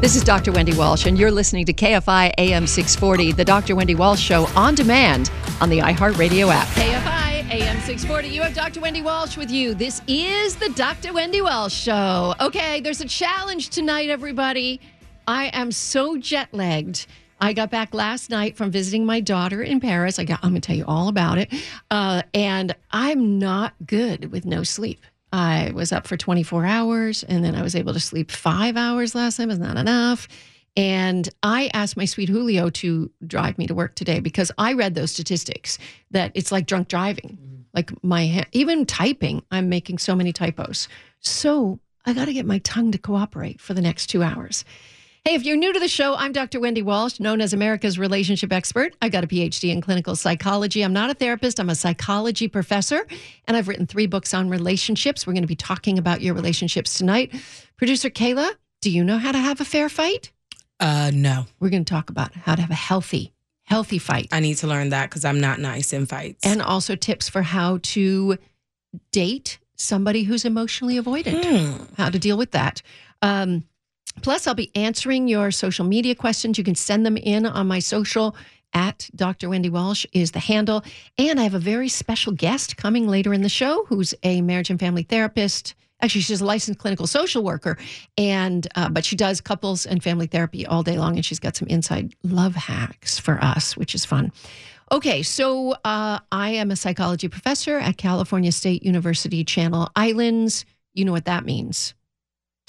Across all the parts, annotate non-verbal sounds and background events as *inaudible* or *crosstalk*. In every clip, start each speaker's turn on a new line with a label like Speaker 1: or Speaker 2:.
Speaker 1: This is Dr. Wendy Walsh, and you're listening to KFI AM 640, the Dr. Wendy Walsh Show on demand on the iHeartRadio app. KFI AM 640. You have Dr. Wendy Walsh with you. This is the Dr. Wendy Walsh Show. Okay, there's a challenge tonight, everybody. I am so jet lagged. I got back last night from visiting my daughter in Paris. I got, I'm going to tell you all about it. Uh, and I'm not good with no sleep. I was up for 24 hours and then I was able to sleep five hours last night. Was not enough. And I asked my sweet Julio to drive me to work today because I read those statistics that it's like drunk driving. Mm-hmm. Like my, even typing, I'm making so many typos. So I got to get my tongue to cooperate for the next two hours. Hey, if you're new to the show, I'm Dr. Wendy Walsh, known as America's relationship expert. I've got a PhD in clinical psychology. I'm not a therapist, I'm a psychology professor, and I've written three books on relationships. We're going to be talking about your relationships tonight. Producer Kayla, do you know how to have a fair fight?
Speaker 2: Uh, no,
Speaker 1: We're going to talk about how to have a healthy, healthy fight.
Speaker 2: I need to learn that because I'm not nice in fights.
Speaker 1: and also tips for how to date somebody who's emotionally avoidant,
Speaker 2: Hmm.
Speaker 1: how to deal with that. Um, plus, I'll be answering your social media questions. You can send them in on my social at Dr. Wendy Walsh is the handle. And I have a very special guest coming later in the show who's a marriage and family therapist. Actually, she's a licensed clinical social worker, and uh, but she does couples and family therapy all day long, and she's got some inside love hacks for us, which is fun. Okay, so uh, I am a psychology professor at California State University Channel Islands. You know what that means.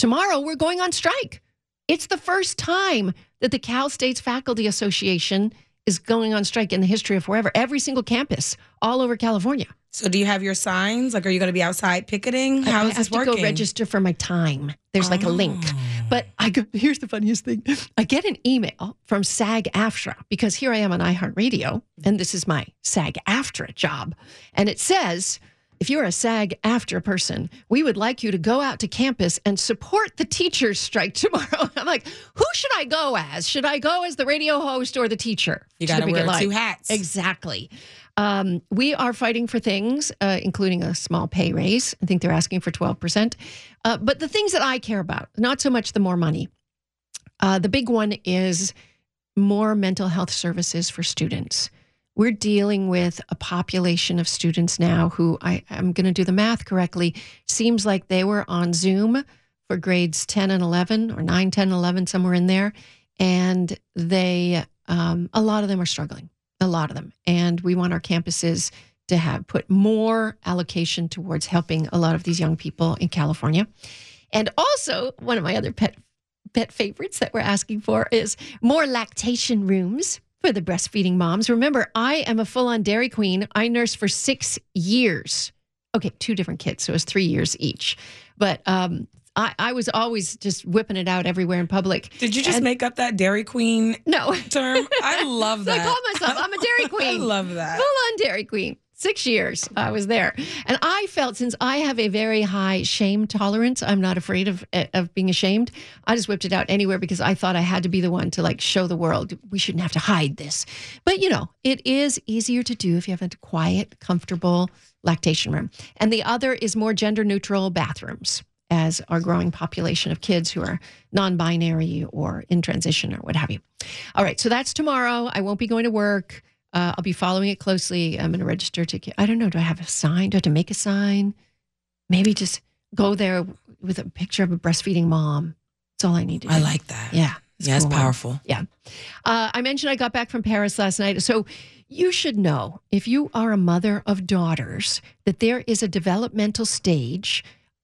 Speaker 1: Tomorrow, we're going on strike. It's the first time that the Cal States Faculty Association is going on strike in the history of forever. Every single campus all over California.
Speaker 2: so, do you have your signs? Like, are you going to be outside picketing? How
Speaker 1: I
Speaker 2: is
Speaker 1: have
Speaker 2: this
Speaker 1: to go register for my time. There's like a oh. link.
Speaker 2: Oh.
Speaker 1: But I go, here's the funniest thing. I get an email from SAG AFTRA because here I am on iHeartRadio and this is my SAG AFTRA job. And it says, if you're a SAG AFTRA person, we would like you to go out to campus and support the teachers' strike *laughs* tomorrow. I'm like, who should I go as? Should I go as the radio host or the teacher?
Speaker 2: You got to wear two hats.
Speaker 1: Exactly. Um, we are fighting for things, uh, including a small pay raise. I think they're asking for 12%. Uh, but the things that I care about, not so much the more money. Uh, the big one is more mental health services for students. We're dealing with a population of students now who I, I'm going to do the math correctly. Seems like they were on Zoom for grades 10 and 11 or 9, 10, 11, somewhere in there. And they, um, a lot of them are struggling, a lot of them. And we want our campuses to have put more allocation towards helping a lot of these young people in California. And also, one of my other pet pet favorites that we're asking for is more lactation rooms for the breastfeeding moms. Remember, I am a full-on Dairy Queen. I nursed for six years. Okay, two different kids, so it was three years each. But um, I, I was always just whipping it out everywhere in public.
Speaker 2: Did you just
Speaker 1: And-
Speaker 2: make up that Dairy Queen
Speaker 1: No.
Speaker 2: term? I *laughs* love
Speaker 1: So
Speaker 2: that.
Speaker 1: I call myself, I'm a Dairy *laughs* Queen.
Speaker 2: I love that.
Speaker 1: Full on Dairy Queen. Six years I was there. And I felt since I have a very high shame tolerance, I'm not afraid of eh, of being ashamed. I just whipped it out anywhere because I thought I had to be the one to like show the world we shouldn't have to hide this. But you know, it is easier to do if you have a quiet, comfortable lactation room. And the other is more gender neutral bathrooms as our growing population of kids who are non-binary or in transition or what have you. All right, so that's tomorrow. I won't be going to work. Uh, I'll be following it closely. I'm going to register to. I don't know. Do I have a sign? Do I have to make a sign? Maybe just go there with a picture of a breastfeeding mom. That's all I need to do.
Speaker 2: I like that.
Speaker 1: Yeah.
Speaker 2: Yeah, it's powerful.
Speaker 1: Yeah. Uh, I mentioned I got back from Paris last night. So you should know if you are a mother of daughters that there is a developmental stage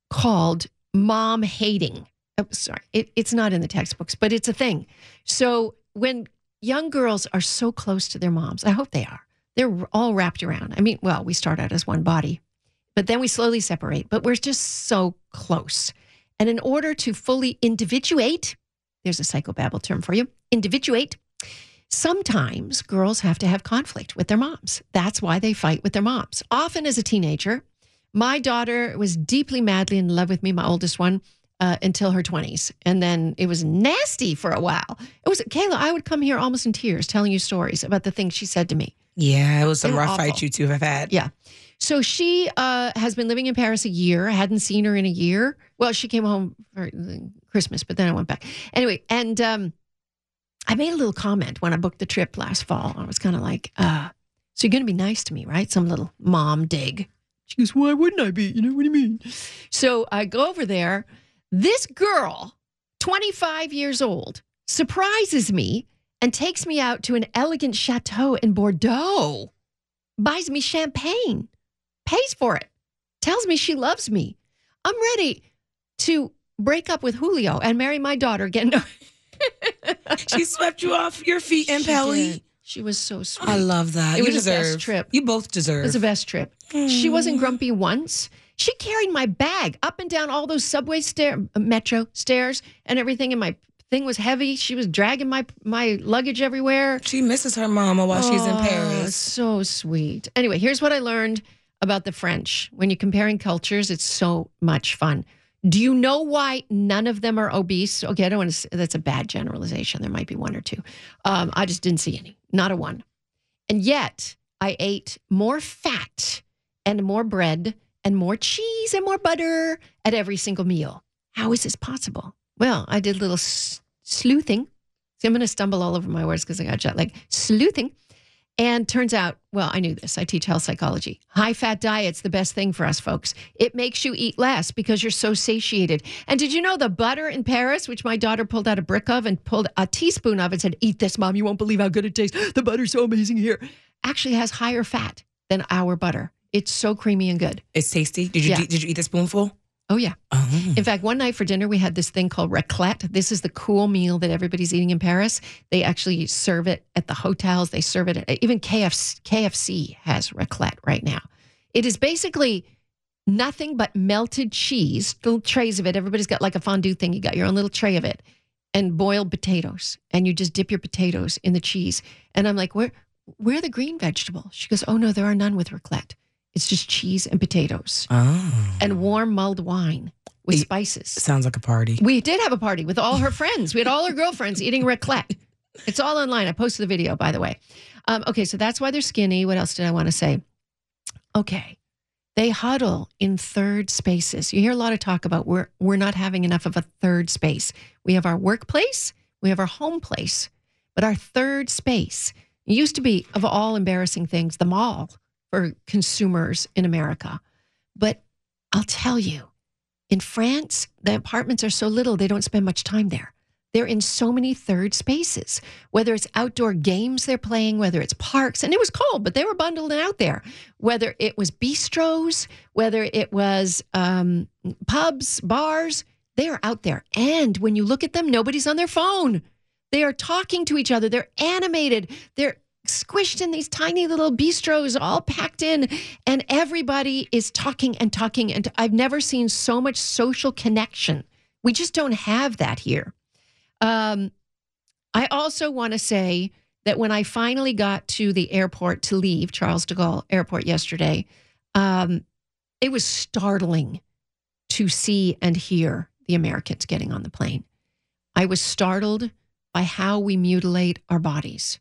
Speaker 1: called mom hating. Oh, sorry, it, it's not in the textbooks, but it's a thing. So when young girls are so close to their moms, I hope they are, they're all wrapped around. I mean, well, we start out as one body, but then we slowly separate, but we're just so close. And in order to fully individuate, there's a psychobabble term for you. Individuate. Sometimes girls have to have conflict with their moms. That's why they fight with their moms. Often as a teenager, my daughter was deeply, madly in love with me, my oldest one, uh, until her 20s. And then it was nasty for a while. It was, Kayla, I would come here almost in tears telling you stories about the things she said to me.
Speaker 2: Yeah, it was some rough
Speaker 1: awful.
Speaker 2: fights you two have had.
Speaker 1: Yeah. So she uh, has been living in Paris a year. I hadn't seen her in a year. Well, she came home for Christmas, but then I went back. Anyway, and um, I made a little comment when I booked the trip last fall. I was kind of like, uh, so you're going to be nice to me, right? Some little mom dig. She goes, why wouldn't I be? You know, what do you mean? So I go over there. This girl, 25 years old, surprises me and takes me out to an elegant chateau in Bordeaux, buys me champagne, pays for it, tells me she loves me. I'm ready to break up with Julio and marry my daughter again. No, *laughs*
Speaker 2: She swept you off your feet in
Speaker 1: she
Speaker 2: Pelly.
Speaker 1: She was so sweet.
Speaker 2: I love that.
Speaker 1: It
Speaker 2: you
Speaker 1: was the best trip.
Speaker 2: You both deserve.
Speaker 1: It was the best trip. She wasn't grumpy once. She carried my bag up and down all those subway stair, metro stairs, and everything. And my thing was heavy. She was dragging my my luggage everywhere.
Speaker 2: she misses her mama while she's in
Speaker 1: Oh,
Speaker 2: Paris.
Speaker 1: So sweet. Anyway, here's what I learned about the French. When you're comparing cultures, it's so much fun. Do you know why none of them are obese? Okay, I don't want to. Say, that's a bad generalization. There might be one or two. Um, I just didn't see any. Not a one. And yet, I ate more fat and more bread and more cheese and more butter at every single meal. How is this possible? Well, I did a little s- sleuthing. See, I'm going to stumble all over my words because I got jet lag. Sleuthing. And turns out, well, I knew this. I teach health psychology. High fat diet's the best thing for us folks. It makes you eat less because you're so satiated. And did you know the butter in Paris, which my daughter pulled out a brick of and pulled a teaspoon of and said, Eat this, mom. You won't believe how good it tastes. The butter's so amazing here. Actually has higher fat than our butter. It's so creamy and good.
Speaker 2: It's tasty. Did you
Speaker 1: Yeah.
Speaker 2: did you eat a spoonful?
Speaker 1: Oh, yeah.
Speaker 2: Oh.
Speaker 1: In fact, one night for dinner, we had this thing called raclette. This is the cool meal that everybody's eating in Paris. They actually serve it at the hotels. They serve it at even KFC, KFC has raclette right now. It is basically nothing but melted cheese, little trays of it. Everybody's got like a fondue thing. You got your own little tray of it, and boiled potatoes, and you just dip your potatoes in the cheese. And I'm like, where, where are the green vegetables? She goes, oh no, there are none with raclette. It's just cheese and potatoes
Speaker 2: Oh.
Speaker 1: and warm mulled wine with
Speaker 2: Ye-
Speaker 1: spices.
Speaker 2: Sounds like a party.
Speaker 1: We did have a party with all her friends. We had all her girlfriends eating raclette. It's all online. I posted the video, by the way. Um, okay, so that's why they're skinny. What else did I want to say? Okay, they huddle in third spaces. You hear a lot of talk about we're we're not having enough of a third space. We have our workplace, we have our home place, but our third space used to be of all embarrassing things the mall for consumers in America. But I'll tell you, in France, the apartments are so little, they don't spend much time there. They're in so many third spaces, whether it's outdoor games they're playing, whether it's parks, and it was cold, but they were bundled out there, whether it was bistros, whether it was um, pubs, bars, they are out there. And when you look at them, nobody's on their phone. They are talking to each other, they're animated, they're squished in these tiny little bistros, all packed in, and everybody is talking and talking. And I've never seen so much social connection. We just don't have that here. Um, I also want to say that when I finally got to the airport to leave Charles de Gaulle Airport yesterday, um, it was startling to see and hear the Americans getting on the plane. I was startled by how we mutilate our bodies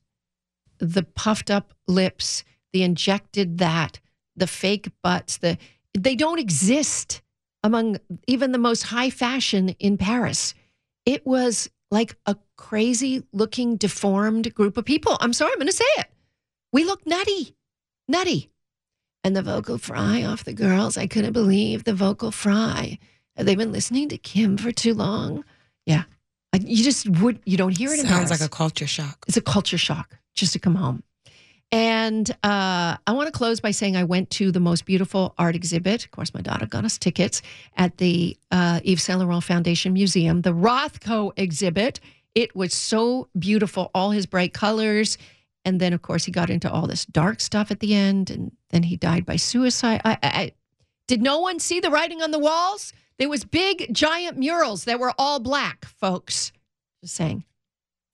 Speaker 1: the puffed up lips, the injected that, the fake butts, the they don't exist among even the most high fashion in Paris. It was like a crazy looking deformed group of people. I'm sorry, I'm going to say it. We look nutty. Nutty. And the vocal fry off the girls. I couldn't believe the vocal fry. Have they been listening to Kim for too long? Yeah. You just would you don't hear it in
Speaker 2: Sounds like a culture shock.
Speaker 1: It's a culture shock just to come home. And uh, I want to close by saying I went to the most beautiful art exhibit. Of course, my daughter got us tickets at the uh, Yves Saint Laurent Foundation Museum, the Rothko exhibit. It was so beautiful, all his bright colors. And then, of course, he got into all this dark stuff at the end, and then he died by suicide. I, I, did no one see the writing on the walls? There was big, giant murals that were all black, folks. Just saying.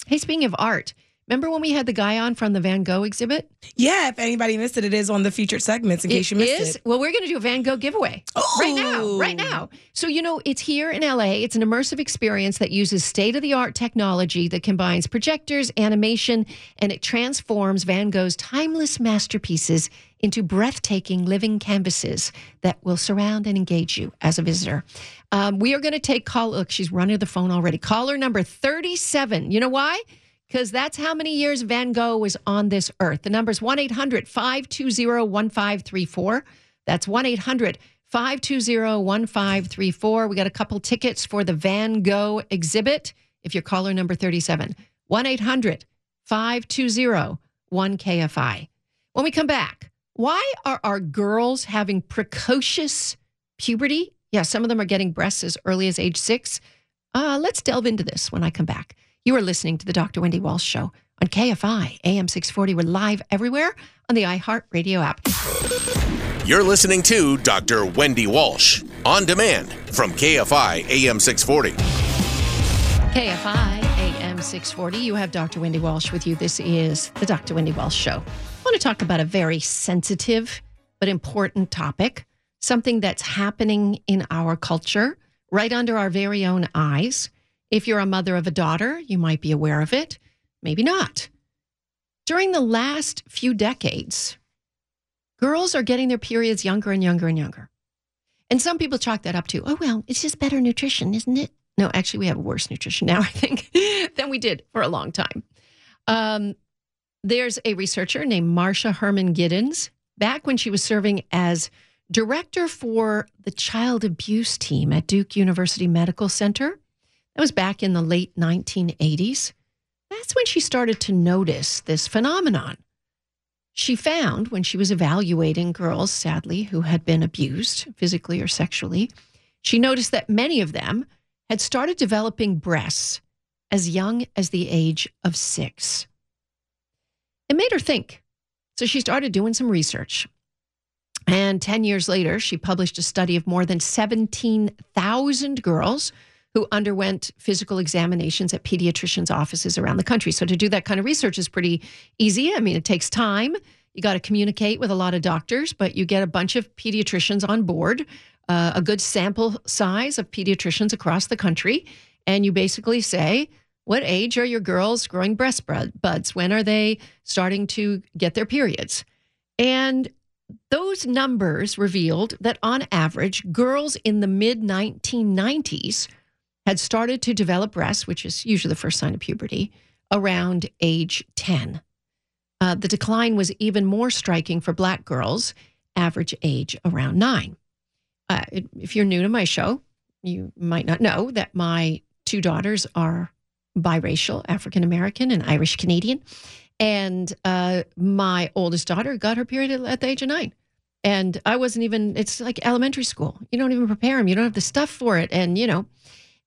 Speaker 1: Hey, speaking of art, remember when we had the guy on from the Van Gogh exhibit?
Speaker 2: Yeah, if anybody missed it, it is on the featured segments in case you missed
Speaker 1: is?
Speaker 2: it.
Speaker 1: Well, we're going to do a Van Gogh giveaway right now, right now. So, you know, it's here in LA. It's an immersive experience that uses state of the art technology that combines projectors, animation, and it transforms Van Gogh's timeless masterpieces into breathtaking living canvases that will surround and engage you as a visitor. Um, we are going to take call. Look, she's running the phone already. Caller number 37. You know why? Because that's how many years Van Gogh was on this earth. The number is 1 800 520 1534. That's 1 800 520 1534. We got a couple tickets for the Van Gogh exhibit if you're caller number 37. 1 800 520 1KFI. When we come back, why are our girls having precocious puberty? Yeah, some of them are getting breasts as early as age six. Uh, let's delve into this when I come back. You are listening to the Dr. Wendy Walsh Show on KFI AM 640. We're live everywhere on the iHeartRadio app.
Speaker 3: You're listening to Dr. Wendy Walsh on demand from KFI AM 640.
Speaker 1: KFI AM 640. You have Dr. Wendy Walsh with you. This is the Dr. Wendy Walsh Show. I want to talk about a very sensitive but important topic, something that's happening in our culture right under our very own eyes. If you're a mother of a daughter, you might be aware of it, maybe not. During the last few decades, girls are getting their periods younger and younger and younger. And some people chalk that up to, oh, well, it's just better nutrition, isn't it? No, actually, we have worse nutrition now, *laughs* I think, than we did for a long time. Um, there's a researcher named Marcia Herman Giddens, back when she was serving as director for the child abuse team at Duke University Medical Center. That was back in the late 1980s. That's when she started to notice this phenomenon. She found when she was evaluating girls, sadly, who had been abused physically or sexually, she noticed that many of them had started developing breasts as young as the age of six. It made her think. So she started doing some research. And 10 years later, she published a study of more than 17,000 girls who underwent physical examinations at pediatricians' offices around the country. So to do that kind of research is pretty easy. I mean, it takes time. You got to communicate with a lot of doctors, but you get a bunch of pediatricians on board, uh, a good sample size of pediatricians across the country. And you basically say, what age are your girls growing breast buds? When are they starting to get their periods? And those numbers revealed that on average, girls in the mid 1990s had started to develop breasts, which is usually the first sign of puberty, around age 10. Uh, the decline was even more striking for Black girls, average age around nine. Uh, if you're new to my show, you might not know that my two daughters are biracial, African American and Irish Canadian. And uh, my oldest daughter got her period at the age of nine. And I wasn't even, it's like elementary school. You don't even prepare them, you don't have the stuff for it. And, you know,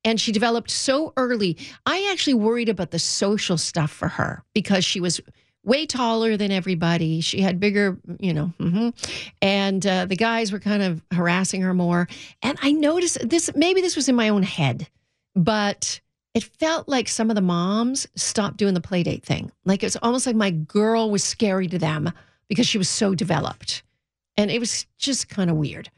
Speaker 1: and she developed so early. I actually worried about the social stuff for her because she was way taller than everybody. She had bigger, you know, mhm. and uh, the guys were kind of harassing her more. And I noticed this, maybe this was in my own head, but it felt like some of the moms stopped doing the play date thing. Like it was almost like my girl was scary to them because she was so developed. And it was just kind of weird.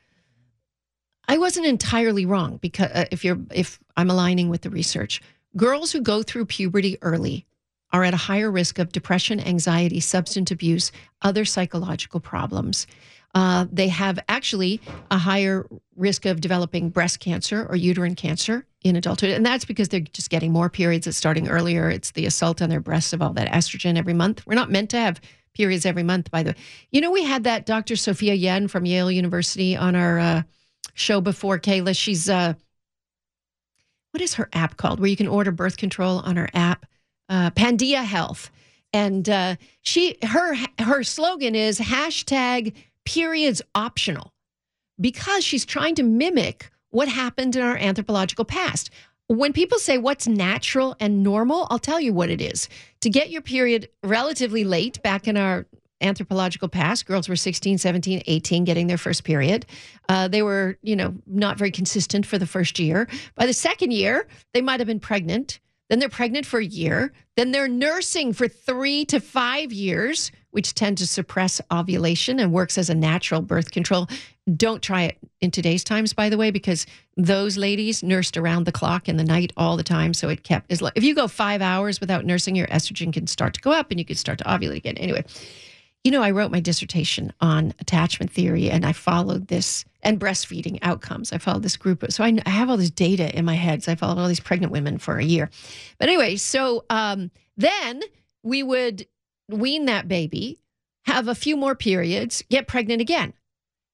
Speaker 1: I wasn't entirely wrong because uh, if you're if I'm aligning with the research, girls who go through puberty early are at a higher risk of depression, anxiety, substance abuse, other psychological problems. Uh, they have actually a higher risk of developing breast cancer or uterine cancer in adulthood. And that's because they're just getting more periods. It's starting earlier. It's the assault on their breasts of all that estrogen every month. We're not meant to have periods every month, by the way. You know, we had that Dr. Sophia Yen from Yale University on our uh, show before, Kayla. She's, uh, what is her app called where you can order birth control on her app? Uh, Pandia Health. And uh, she, her, her slogan is hashtag periods optional because she's trying to mimic what happened in our anthropological past. When people say what's natural and normal, I'll tell you what it is. To get your period relatively late back in our anthropological past, girls were 16, 17, 18 getting their first period. Uh, they were, you know, not very consistent for the first year. By the second year, they might have been pregnant. then they're pregnant for a year, then they're nursing for three to five years, which tend to suppress ovulation and works as a natural birth control. Don't try it in today's times, by the way, because those ladies nursed around the clock in the night all the time. So it kept, as if you go five hours without nursing, your estrogen can start to go up and you can start to ovulate again. Anyway, you know, I wrote my dissertation on attachment theory and I followed this and breastfeeding outcomes. I followed this group. So I, I have all this data in my head. So I followed all these pregnant women for a year. But anyway, so um, then we would wean that baby, have a few more periods, get pregnant again.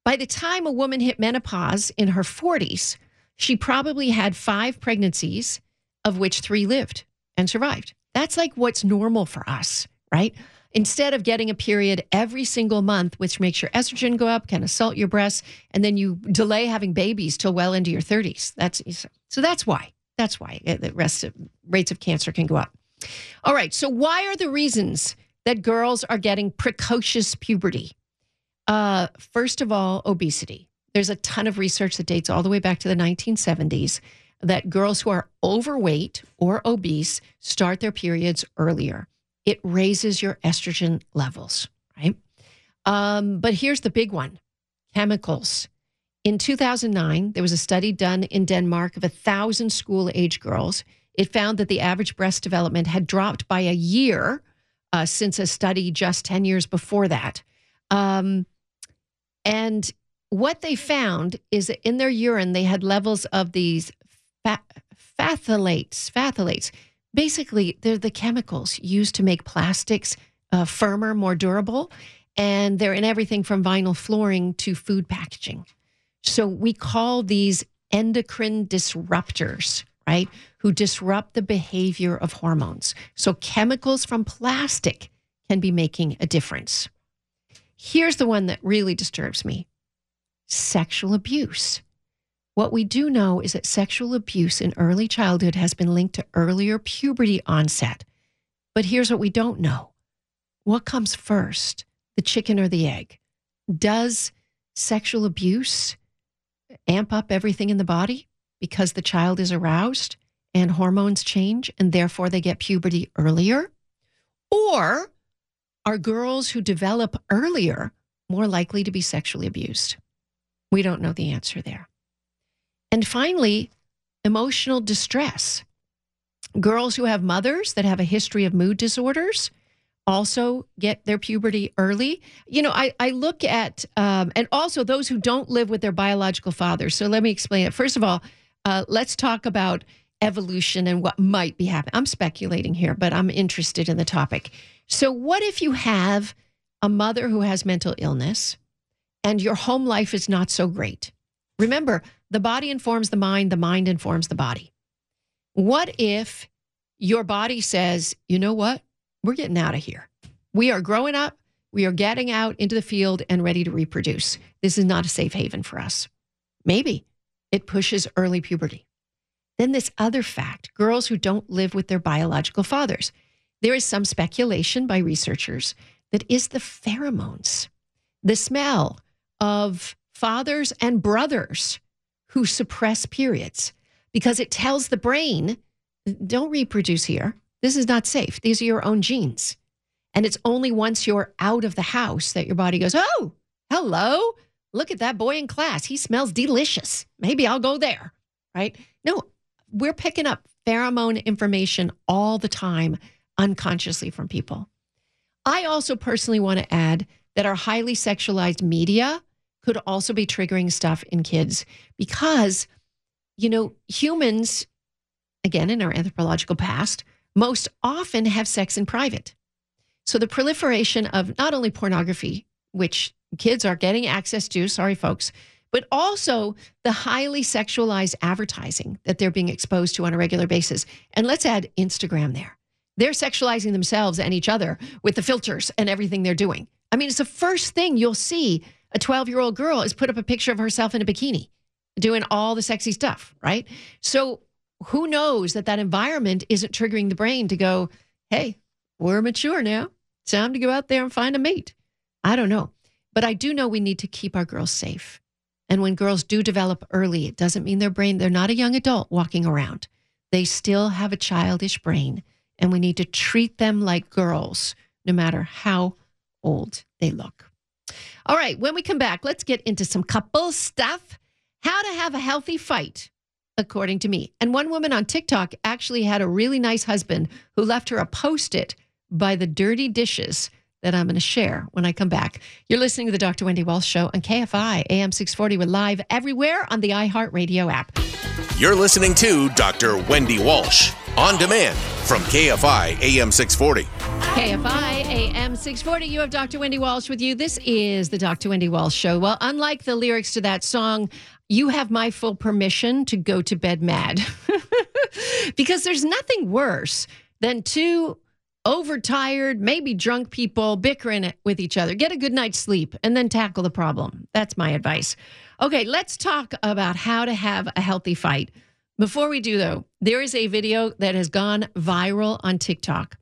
Speaker 1: By the time a woman hit menopause in her 40s, she probably had five pregnancies, of which three lived and survived. That's like what's normal for us, right? Instead of getting a period every single month, which makes your estrogen go up, can assault your breasts, and then you delay having babies till well into your 30s. That's so that's why. That's why the rest of, rates of cancer can go up. All right. So why are the reasons that girls are getting precocious puberty? Uh, first of all, obesity. There's a ton of research that dates all the way back to the 1970s that girls who are overweight or obese start their periods earlier. It raises your estrogen levels, right? Um, but here's the big one chemicals. In 2009, there was a study done in Denmark of a thousand school age girls. It found that the average breast development had dropped by a year uh, since a study just 10 years before that. Um, and what they found is that in their urine, they had levels of these fa- phthalates. Phthalates. Basically, they're the chemicals used to make plastics uh, firmer, more durable. And they're in everything from vinyl flooring to food packaging. So we call these endocrine disruptors, right? Who disrupt the behavior of hormones. So chemicals from plastic can be making a difference. Here's the one that really disturbs me sexual abuse. What we do know is that sexual abuse in early childhood has been linked to earlier puberty onset. But here's what we don't know what comes first, the chicken or the egg? Does sexual abuse amp up everything in the body because the child is aroused and hormones change and therefore they get puberty earlier? Or are girls who develop earlier more likely to be sexually abused? We don't know the answer there. And finally, emotional distress. Girls who have mothers that have a history of mood disorders also get their puberty early. You know, I, I look at, um, and also those who don't live with their biological fathers. So let me explain it. First of all, uh, let's talk about evolution and what might be happening. I'm speculating here, but I'm interested in the topic. So, what if you have a mother who has mental illness and your home life is not so great? Remember, the body informs the mind, the mind informs the body. What if your body says, you know what? We're getting out of here. We are growing up. We are getting out into the field and ready to reproduce. This is not a safe haven for us. Maybe it pushes early puberty. Then, this other fact girls who don't live with their biological fathers. There is some speculation by researchers that is the pheromones, the smell of fathers and brothers who suppress periods because it tells the brain, don't reproduce here. This is not safe. These are your own genes. And it's only once you're out of the house that your body goes, oh, hello, look at that boy in class. He smells delicious. Maybe I'll go there. Right? No, we're picking up pheromone information all the time unconsciously from people. I also personally want to add that our highly sexualized media could also be triggering stuff in kids because, you know, humans, again, in our anthropological past, most often have sex in private. So the proliferation of not only pornography, which kids are getting access to, sorry, folks, but also the highly sexualized advertising that they're being exposed to on a regular basis. And let's add Instagram there. They're sexualizing themselves and each other with the filters and everything they're doing. I mean, it's the first thing you'll see a 12 year old girl has put up a picture of herself in a bikini doing all the sexy stuff, right? So who knows that that environment isn't triggering the brain to go, hey, we're mature now. Time to go out there and find a mate. I don't know. But I do know we need to keep our girls safe. And when girls do develop early, it doesn't mean their brain, they're not a young adult walking around. they still have a childish brain, and we need to treat them like girls, no matter how old they look. All right, when we come back, let's get into some couple stuff. How to have a healthy fight, according to me. And one woman on TikTok actually had a really nice husband who left her a post it by the dirty dishes that I'm going to share when I come back. You're listening to the Dr. Wendy Walsh Show on KFI AM 640. We're live everywhere on the iHeartRadio app.
Speaker 3: You're listening to Dr. Wendy Walsh on demand from KFI AM 640.
Speaker 1: KFI AM 640. You have Dr. Wendy Walsh with you. This is the Dr. Wendy Walsh Show. Well, unlike the lyrics to that song, you have my full permission to go to bed mad. *laughs* because there's nothing worse than two overtired, maybe drunk people bickering with each other. Get a good night's sleep and then tackle the problem. That's my advice. Okay, let's talk about how to have a healthy fight. Before we do, though, there is a video that has gone viral on TikTok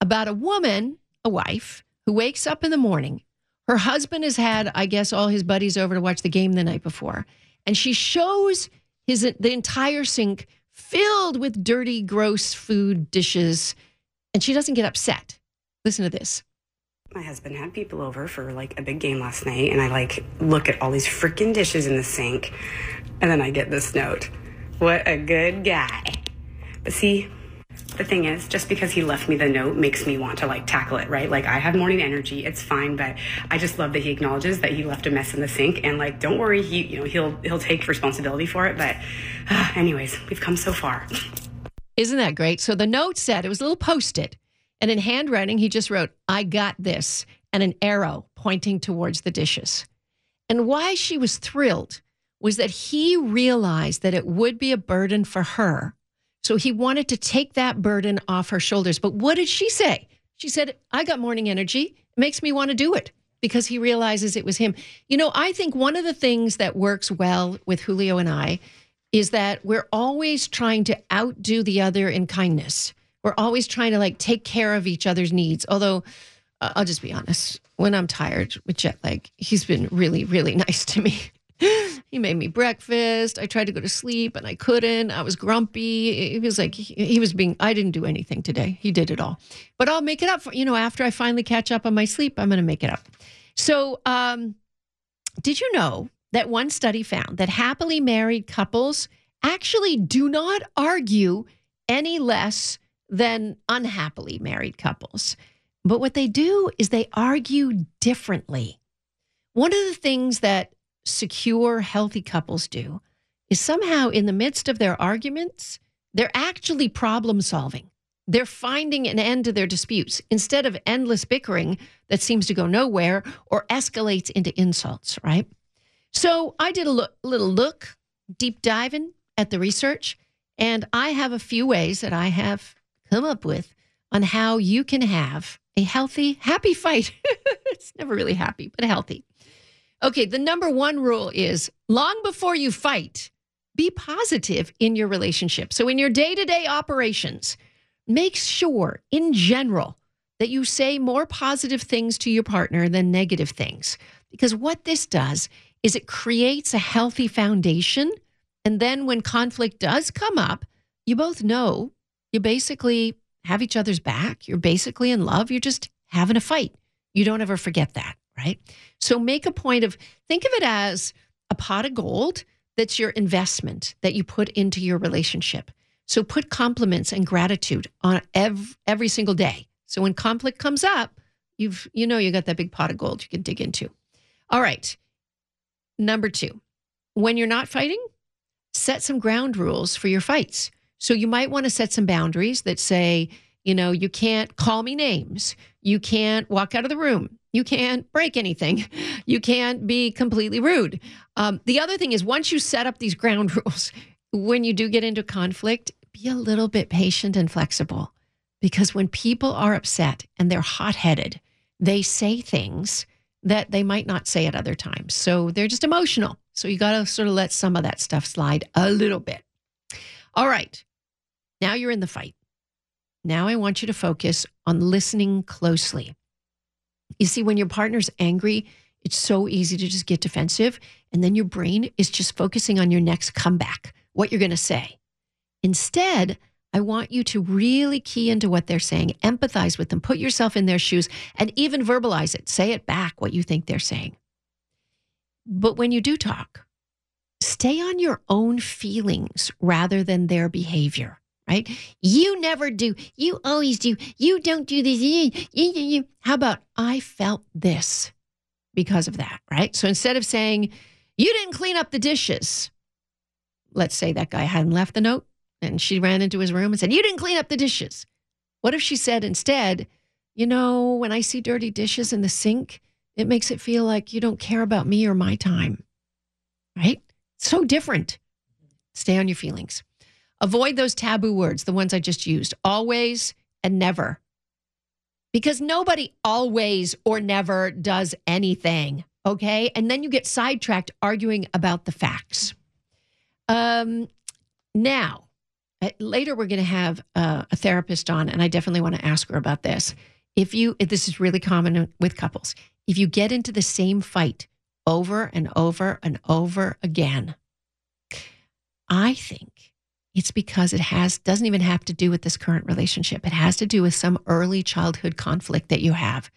Speaker 1: about a woman, a wife, who wakes up in the morning. Her husband has had, I guess, all his buddies over to watch the game the night before. And she shows his the entire sink filled with dirty, gross food dishes and she doesn't get upset. Listen to this.
Speaker 4: My husband had people over for like a big game last night, and I like look at all these freaking dishes in the sink, and then I get this note. What a good guy. But see, the thing is, just because he left me the note makes me want to like tackle it, right? Like I have morning energy, it's fine, but I just love that he acknowledges that he left a mess in the sink and like don't worry, he you know, he'll he'll take responsibility for it, but uh, *sighs* anyways, we've come so far.
Speaker 1: Isn't that great? So the note said it was a little post it, and in handwriting, he just wrote, I got this, and an arrow pointing towards the dishes. And why she was thrilled was that he realized that it would be a burden for her. So he wanted to take that burden off her shoulders. But what did she say? She said, I got morning energy. It makes me want to do it because he realizes it was him. You know, I think one of the things that works well with Julio and I is that we're always trying to outdo the other in kindness. We're always trying to like take care of each other's needs. Although, uh, I'll just be honest, when I'm tired with jet lag, he's been really, really *laughs* nice to me. he made me breakfast. I tried to go to sleep and I couldn't. I was grumpy. He was like, he, was being, I didn't do anything today. He did it all. But I'll make it up for, you know, after I finally catch up on my sleep, I'm going to make it up. So, um, did you know that one study found that happily married couples actually do not argue any less than unhappily married couples. But what they do is they argue differently. One of the things that secure, healthy couples do is somehow in the midst of their arguments, they're actually problem solving. They're finding an end to their disputes instead of endless bickering that seems to go nowhere or escalates into insults, right? So I did a look, little look, deep diving at the research, and I have a few ways that I have come up with on how you can have a healthy, happy fight. *laughs* it's never really happy, but healthy. Okay, the number one rule is long before you fight, be positive in your relationship. So, in your day to day operations, make sure in general that you say more positive things to your partner than negative things. Because what this does is it creates a healthy foundation. And then when conflict does come up, you both know you basically have each other's back. You're basically in love. You're just having a fight. You don't ever forget that, right? So make a point of think of it as a pot of gold that's your investment that you put into your relationship. So put compliments and gratitude on every, every single day. So when conflict comes up, you've you know you got that big pot of gold you can dig into. All right. Number two, when you're not fighting, set some ground rules for your fights. So you might want to set some boundaries that say, you know, you can't call me names. You can't walk out of the room. You can't break anything. *laughs* You can't be completely rude. Um, the other thing is, once you set up these ground *laughs* rules, when you do get into conflict, be a little bit patient and flexible. Because when people are upset and they're hot headed, they say things that they might not say at other times. So they're just emotional. So you got to sort of let some of that stuff slide a little bit. All right. Now you're in the fight. Now I want you to focus on listening closely. You see, when your partner's angry, it's so easy to just get defensive. And then your brain is just focusing on your next comeback, what you're going to say. Instead, I want you to really key into what they're saying, empathize with them, put yourself in their shoes, and even verbalize it. Say it back what you think they're saying. But when you do talk, stay on your own feelings rather than their behavior, right? You never do. You always do. You don't do this. How about I felt this because of that, right? So instead of saying, you didn't clean up the dishes, let's say that guy hadn't left the note and she ran into his room and said, You didn't clean up the dishes. What if she said instead, You know, when I see dirty dishes in the sink, it makes it feel like you don't care about me or my time, right? So different. Stay on your feelings. Avoid those taboo words, the ones I just used always and never. Because nobody always or never does anything, okay? And then you get sidetracked arguing about the facts. Um, now, later we're going to have uh, a therapist on, and I definitely want to ask her about this. If you, if this is really common with couples, if you get into the same fight over and over and over again, I think it's because it has doesn't even have to do with this current relationship. It has to do with some early childhood conflict that you have.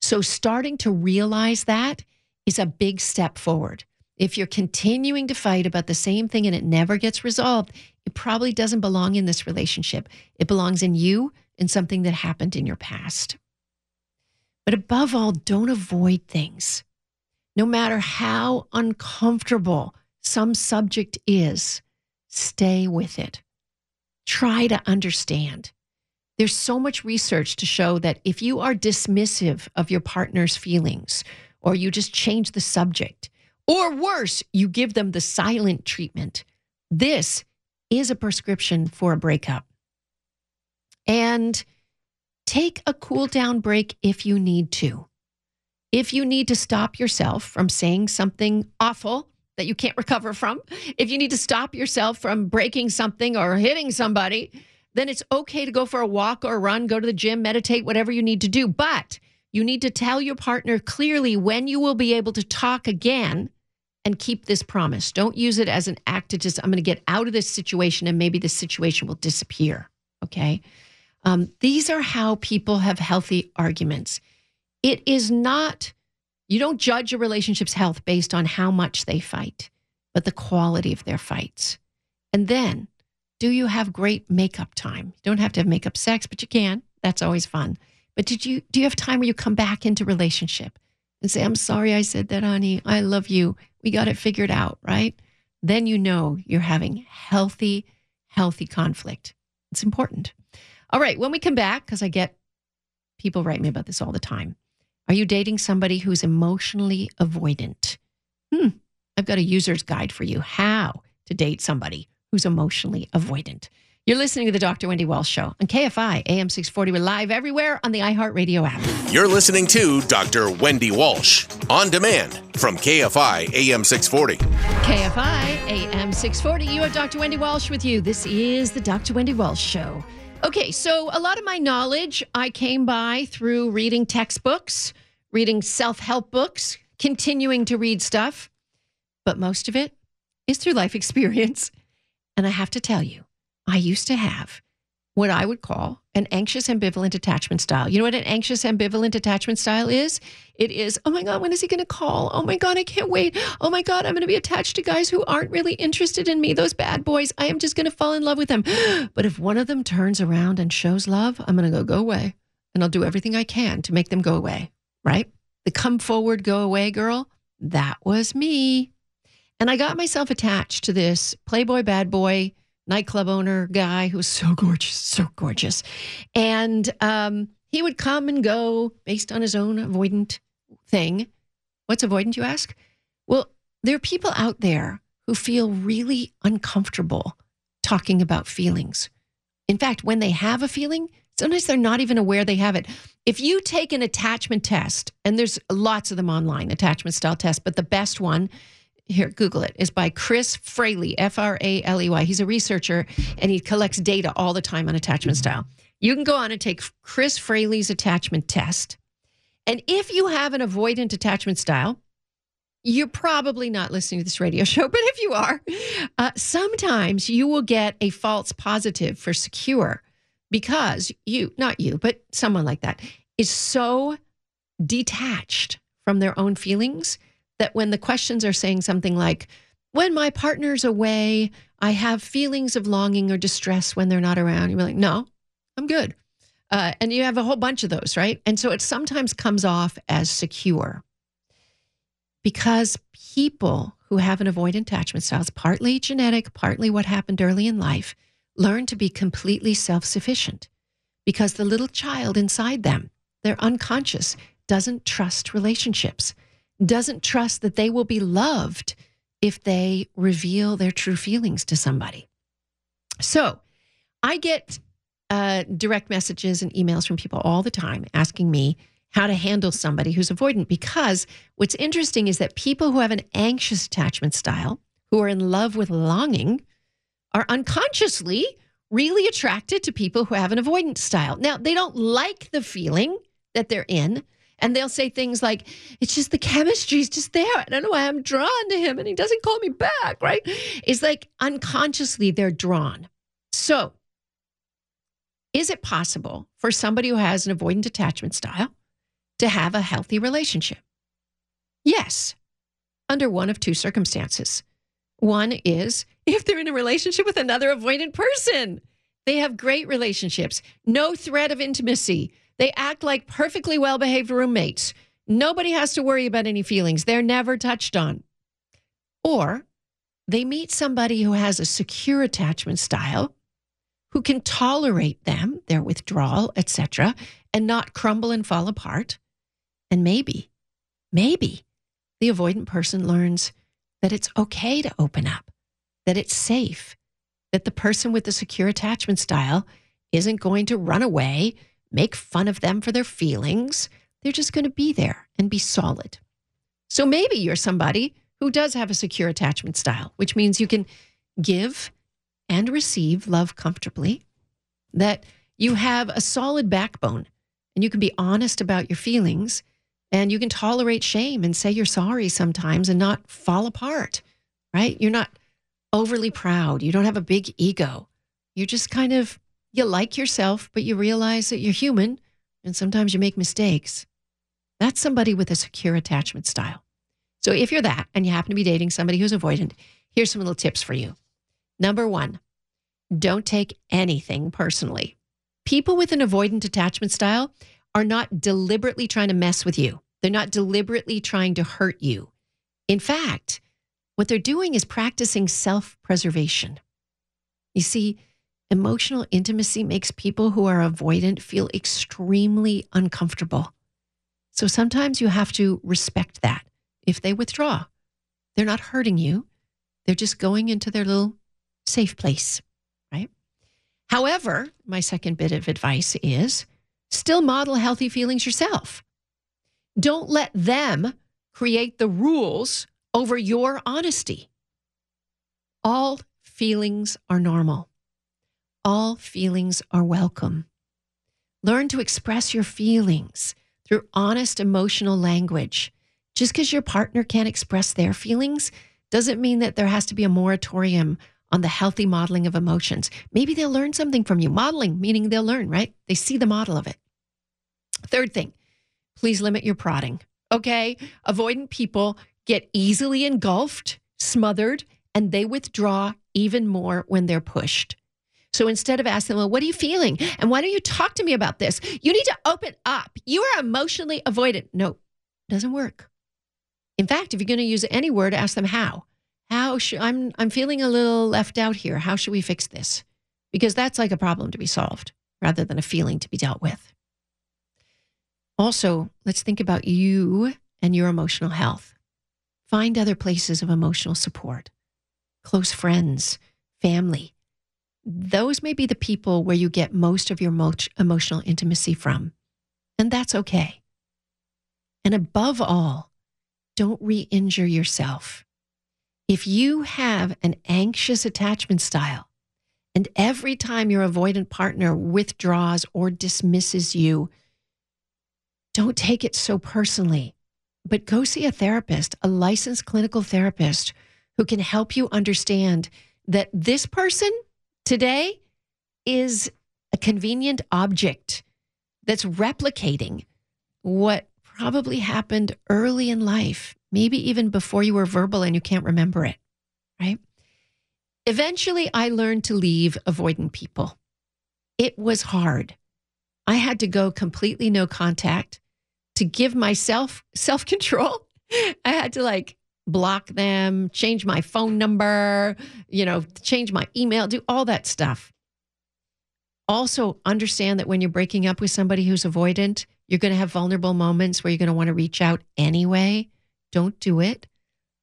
Speaker 1: So starting to realize that is a big step forward. If you're continuing to fight about the same thing and it never gets resolved, it probably doesn't belong in this relationship. It belongs in you and something that happened in your past. But above all, don't avoid things. No matter how uncomfortable some subject is, stay with it. Try to understand. There's so much research to show that if you are dismissive of your partner's feelings, or you just change the subject, or worse, you give them the silent treatment, this is a prescription for a breakup. And take a cool down break if you need to. If you need to stop yourself from saying something awful that you can't *laughs* recover from, if you need to stop yourself from breaking something or hitting somebody, then it's okay to go for a walk or a run, go to the gym, meditate, whatever you need to do. But you need to tell your partner clearly when you will be able to talk again and keep this promise. Don't use it as an act to just, I'm going to get out of this situation and maybe this situation will disappear. Okay. Um, these are how people have healthy arguments. It is not, you don't judge a relationship's health based on how much they fight, but the quality of their fights. And then, do you have great makeup time? You don't have to have makeup sex, but you can. That's always fun. But did you do you have time where you come back into relationship and say, "I'm sorry I said that, honey. I love you. We got it figured out, right?" Then you know you're having healthy healthy conflict. It's important. All right, when we come back cuz I get people write me about this all the time. Are you dating somebody who's emotionally avoidant? Hmm, I've got a user's guide for you how to date somebody who's emotionally avoidant. You're listening to the Dr. Wendy Walsh Show on KFI AM 640. We're live everywhere on the iHeartRadio app.
Speaker 3: You're listening to Dr. Wendy Walsh on demand from KFI AM 640.
Speaker 1: KFI AM 640. You have Dr. Wendy Walsh with you. This is the Dr. Wendy Walsh Show. Okay, so a lot of my knowledge I came by through reading textbooks, reading self help books, continuing to read stuff, but most of it is through life *laughs* experience. And I have to tell you, I used to have what I would call an anxious ambivalent attachment style. You know what an anxious ambivalent attachment style is? It is, oh my God, when is he going to call? Oh my God, I can't wait. Oh my God, I'm going to be attached to guys who aren't really interested in me. Those bad boys, I am just going to fall in love with them. *gasps* But if one of them turns around and shows love, I'm going to go, go away. And I'll do everything I can to make them go away, right? The come forward, go away girl, that was me. And I got myself attached to this Playboy bad boy nightclub owner guy who was so gorgeous, so gorgeous. And um, he would come and go based on his own avoidant thing. What's avoidant, you ask? Well, there are people out there who feel really uncomfortable talking about feelings. In fact, when they have a feeling, sometimes they're not even aware they have it. If you take an attachment test, and there's lots of them online, attachment style test, but the best one here, Google it, is by Chris Fraley, F R A L E Y. He's a researcher and he collects data all the time on attachment style. You can go on and take Chris Fraley's attachment test. And if you have an avoidant attachment style, you're probably not listening to this radio *laughs* show, but if you are, uh, sometimes you will get a false positive for secure because you, not you, but someone like that, is so detached from their own feelings that when the questions are saying something like, when my partner's away, I have feelings of longing or distress when they're not around. You're like, no, I'm good. Uh, and you have a whole bunch of those, right? And so it sometimes comes off as secure because people who have an avoidant attachment style, it's partly genetic, partly what happened early in life, learn to be completely self sufficient because the little child inside them, their unconscious, doesn't trust relationships, doesn't trust that they will be loved if they reveal their true feelings to somebody. So I get uh, direct messages and emails from people all the time asking me how to handle somebody who's avoidant because what's interesting is that people who have an anxious attachment style, who are in love with longing, are unconsciously really attracted to people who have an avoidant style. Now, they don't like the feeling that they're in, and they'll say things like, it's just the chemistry's just there. I don't know why I'm drawn to him and he doesn't call me back, right? It's like unconsciously they're drawn. So, is it possible for somebody who has an avoidant attachment style to have a healthy relationship? Yes, under one of two circumstances. One is if they're in a relationship with another avoidant person. They have great relationships, no threat of intimacy. They act like perfectly well behaved roommates. Nobody has to worry about any feelings, they're never touched on. Or they meet somebody who has a secure attachment style who can tolerate them, their withdrawal, etc., and not crumble and fall apart. And maybe, maybe the avoidant person learns that it's okay to open up, that it's safe, that the person with the secure attachment style isn't going to run away make fun of them for their feelings. They're just going to be there and be solid. So maybe you're somebody who does have a secure attachment style, which means you can give and receive love comfortably, that you have a solid backbone and you can be honest about your feelings and you can tolerate shame and say you're sorry sometimes and not fall apart, right? You're not overly proud. You don't have a big ego. You're just kind of you like yourself, but you realize that you're human and sometimes you make mistakes. That's somebody with a secure attachment style. So if you're that and you happen to be dating somebody who's avoidant, here's some little tips for you. Number one, don't take anything personally. People with an avoidant attachment style are not deliberately trying to mess with you. They're not deliberately trying to hurt you. In fact, what they're doing is practicing self preservation. You see, Emotional intimacy makes people who are avoidant feel extremely uncomfortable. So sometimes you have to respect that. If they withdraw, they're not hurting you, they're just going into their little safe place, right? However, my second bit of advice is still model healthy feelings yourself. Don't let them create the rules over your honesty. All feelings are normal. All feelings are welcome. Learn to express your feelings through honest emotional language. Just because your partner can't express their feelings doesn't mean that there has to be a moratorium on the healthy modeling of emotions. Maybe they'll learn something from you. Modeling, meaning they'll learn, right? They see the model of it. Third thing, please limit your prodding. Okay. Avoidant people get easily engulfed, smothered, and they withdraw even more when they're pushed. So instead of asking, well, what are you feeling? And why don't you talk to me about this? You need to open up. You are emotionally avoidant. No, doesn't work. In fact, if you're going to use any word, ask them how. How should I'm I'm feeling a little left out here. How should we fix this? Because that's like a problem to be solved rather than a feeling to be dealt with. Also, let's think about you and your emotional health. Find other places of emotional support, close friends, family, those may be the people where you get most of your mo- emotional intimacy from. And that's okay. And above all, don't re injure yourself. If you have an anxious attachment style, and every time your avoidant partner withdraws or dismisses you, don't take it so personally. but go see a therapist, a licensed clinical therapist who can help you understand that this person today is a convenient object that's replicating what probably happened early in life, maybe even before you were verbal and you can't remember it, right? Eventually, I learned to leave avoidant people. It was hard. I had to go completely no contact to give myself self control. *laughs* I had to like block them, change my phone number, you know, change my email, do all that stuff. Also, understand that when you're breaking up with somebody who's avoidant, you're going to have vulnerable moments where you're going to want to reach out anyway. Don't do it.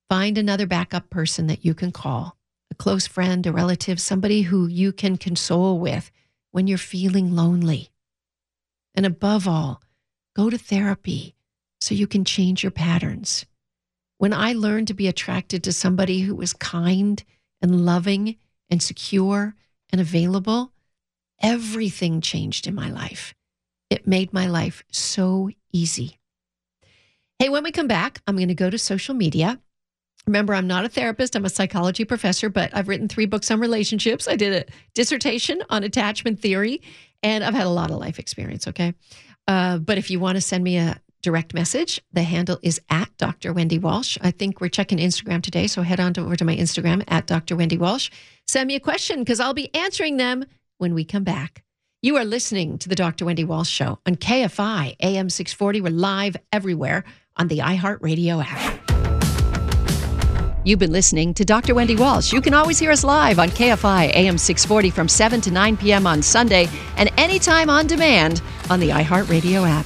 Speaker 1: Find another backup person that you can call a close friend, a relative, somebody who you can console with when you're feeling lonely. And above all, go to therapy so you can change your patterns. When I learned to be attracted to somebody who was kind and loving and secure and available, everything changed in my life. It made my life so easy. Hey, when we come back, I'm going to go to social media. Remember, I'm not a therapist, I'm a psychology professor, but I've written three books on relationships. I did a dissertation on attachment theory, and I've had a lot of life experience, okay? Uh, but if you want to send me a direct message, the handle is at Dr. Wendy Walsh. I think we're checking Instagram today, so head on to, over to my Instagram at Dr. Wendy Walsh. Send me a question because I'll be answering them when we come back. You are listening to the Dr. Wendy Walsh Show on KFI AM 640. We're live everywhere on the iHeartRadio app. You've been listening to Dr. Wendy Walsh. You can always hear us live on KFI AM 640 from 7 to 9 p.m. on Sunday and anytime on demand on the iHeartRadio app.